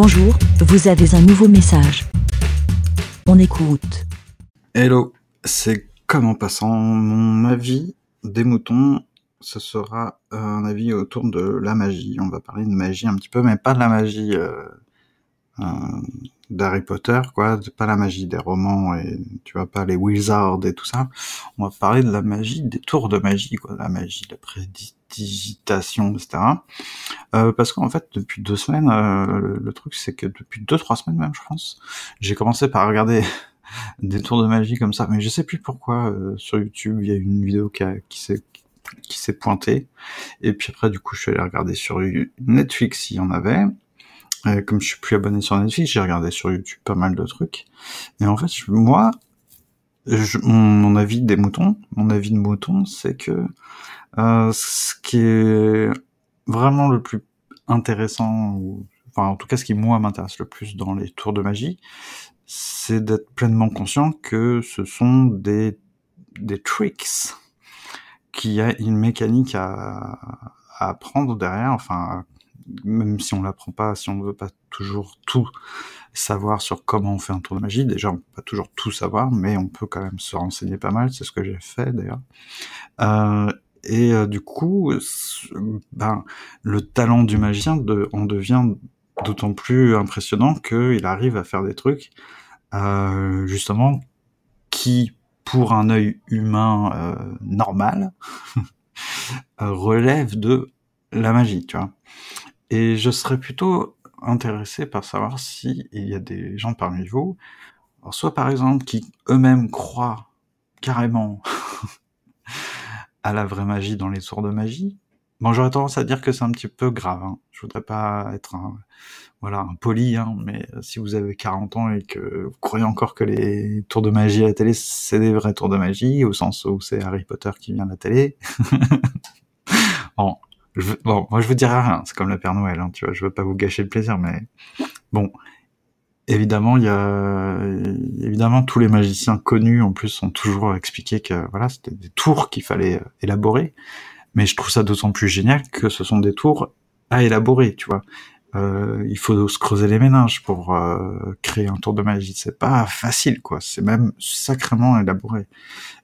Bonjour, vous avez un nouveau message. On écoute. Hello, c'est comme en passant mon avis des moutons. Ce sera un avis autour de la magie. On va parler de magie un petit peu, mais pas de la magie euh, euh, d'Harry Potter, quoi. Pas la magie des romans et tu vois pas les wizards et tout ça. On va parler de la magie des tours de magie, quoi. La magie, la prédigitation, etc. Euh, parce qu'en fait, depuis deux semaines, euh, le, truc c'est que depuis deux trois semaines même, je pense, j'ai commencé par regarder des tours de magie comme ça, mais je sais plus pourquoi euh, sur YouTube il y a une vidéo qui, qui s'est qui s'est pointée et puis après du coup je suis allé regarder sur Netflix s'il y en avait euh, comme je suis plus abonné sur Netflix, j'ai regardé sur YouTube pas mal de trucs. Et en fait, moi, mon, avis des moutons, mon avis de mouton, c'est que euh, ce qui est vraiment le plus intéressant, enfin en tout cas ce qui moi m'intéresse le plus dans les tours de magie, c'est d'être pleinement conscient que ce sont des des tricks, qu'il y a une mécanique à, à apprendre derrière, enfin même si on l'apprend pas, si on ne veut pas toujours tout savoir sur comment on fait un tour de magie, déjà on peut pas toujours tout savoir, mais on peut quand même se renseigner pas mal, c'est ce que j'ai fait d'ailleurs. Euh, et euh, du coup, ben, le talent du magicien de, en devient d'autant plus impressionnant qu'il arrive à faire des trucs, euh, justement, qui, pour un œil humain euh, normal, relève de la magie, tu vois. Et je serais plutôt intéressé par savoir si il y a des gens parmi vous, soit par exemple qui eux-mêmes croient carrément à la vraie magie dans les tours de magie. Bon, j'aurais tendance à dire que c'est un petit peu grave. Hein. Je voudrais pas être un, voilà, un poli, hein, mais si vous avez 40 ans et que vous croyez encore que les tours de magie à la télé, c'est des vrais tours de magie, au sens où c'est Harry Potter qui vient à la télé. bon, bon, moi je vous dirai rien, c'est comme le Père Noël, hein, tu vois, je veux pas vous gâcher le plaisir, mais bon, évidemment, il y a évidemment tous les magiciens connus en plus ont toujours expliqué que voilà, c'était des tours qu'il fallait euh, élaborer, mais je trouve ça d'autant plus génial que ce sont des tours à élaborer, tu vois. Euh, il faut se creuser les méninges pour euh, créer un tour de magie. C'est pas facile, quoi. C'est même sacrément élaboré.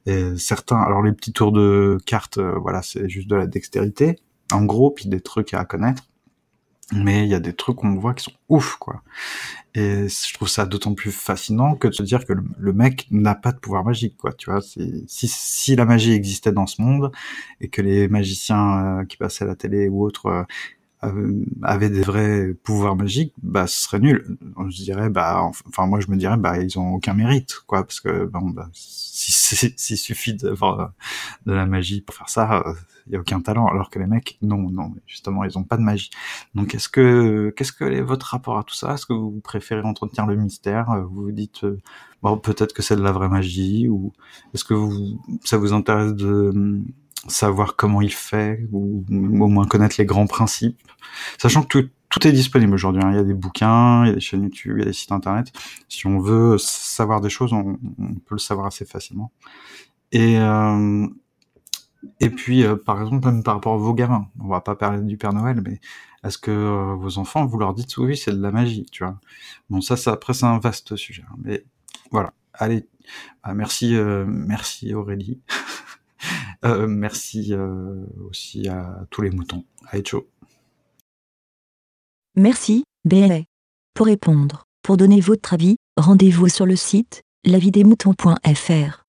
Et certains, alors les petits tours de cartes, euh, voilà, c'est juste de la dextérité en gros, puis des trucs à connaître. Mais il y a des trucs qu'on voit qui sont ouf, quoi. Et je trouve ça d'autant plus fascinant que de se dire que le, mec n'a pas de pouvoir magique, quoi. Tu vois, si, si la magie existait dans ce monde et que les magiciens euh, qui passaient à la télé ou autres euh, avait des vrais pouvoirs magiques, bah ce serait nul. Je dirais, bah, enfin moi je me dirais, bah ils ont aucun mérite, quoi, parce que bon, bah, s'il suffit d'avoir de la magie pour faire ça, il y a aucun talent. Alors que les mecs, non, non, justement, ils ont pas de magie. Donc est-ce que qu'est-ce que est votre rapport à tout ça? Est-ce que vous préférez entretenir le mystère? Vous vous dites, euh, bon peut-être que c'est de la vraie magie, ou est-ce que vous, ça vous intéresse de savoir comment il fait, ou, au moins connaître les grands principes, sachant que tout, tout est disponible aujourd'hui. Hein. Il y a des bouquins, il y a des chaînes YouTube, il y a des sites internet. Si on veut savoir des choses, on, peut le savoir assez facilement. Et euh, et puis, euh, par exemple, même par rapport à vos gamins, on va pas parler du Père Noël, mais est-ce que euh, vos enfants, vous leur dites oui, c'est de la magie, tu vois Bon, ça, ça après, c'est un vaste sujet. Hein. mais voilà. Allez, bah, merci, merci Aurélie. Euh, merci euh, aussi à tous les moutons. Allez, ciao. Merci, BLA. Pour répondre, pour donner votre avis, rendez-vous sur le site lavidesmoutons.fr.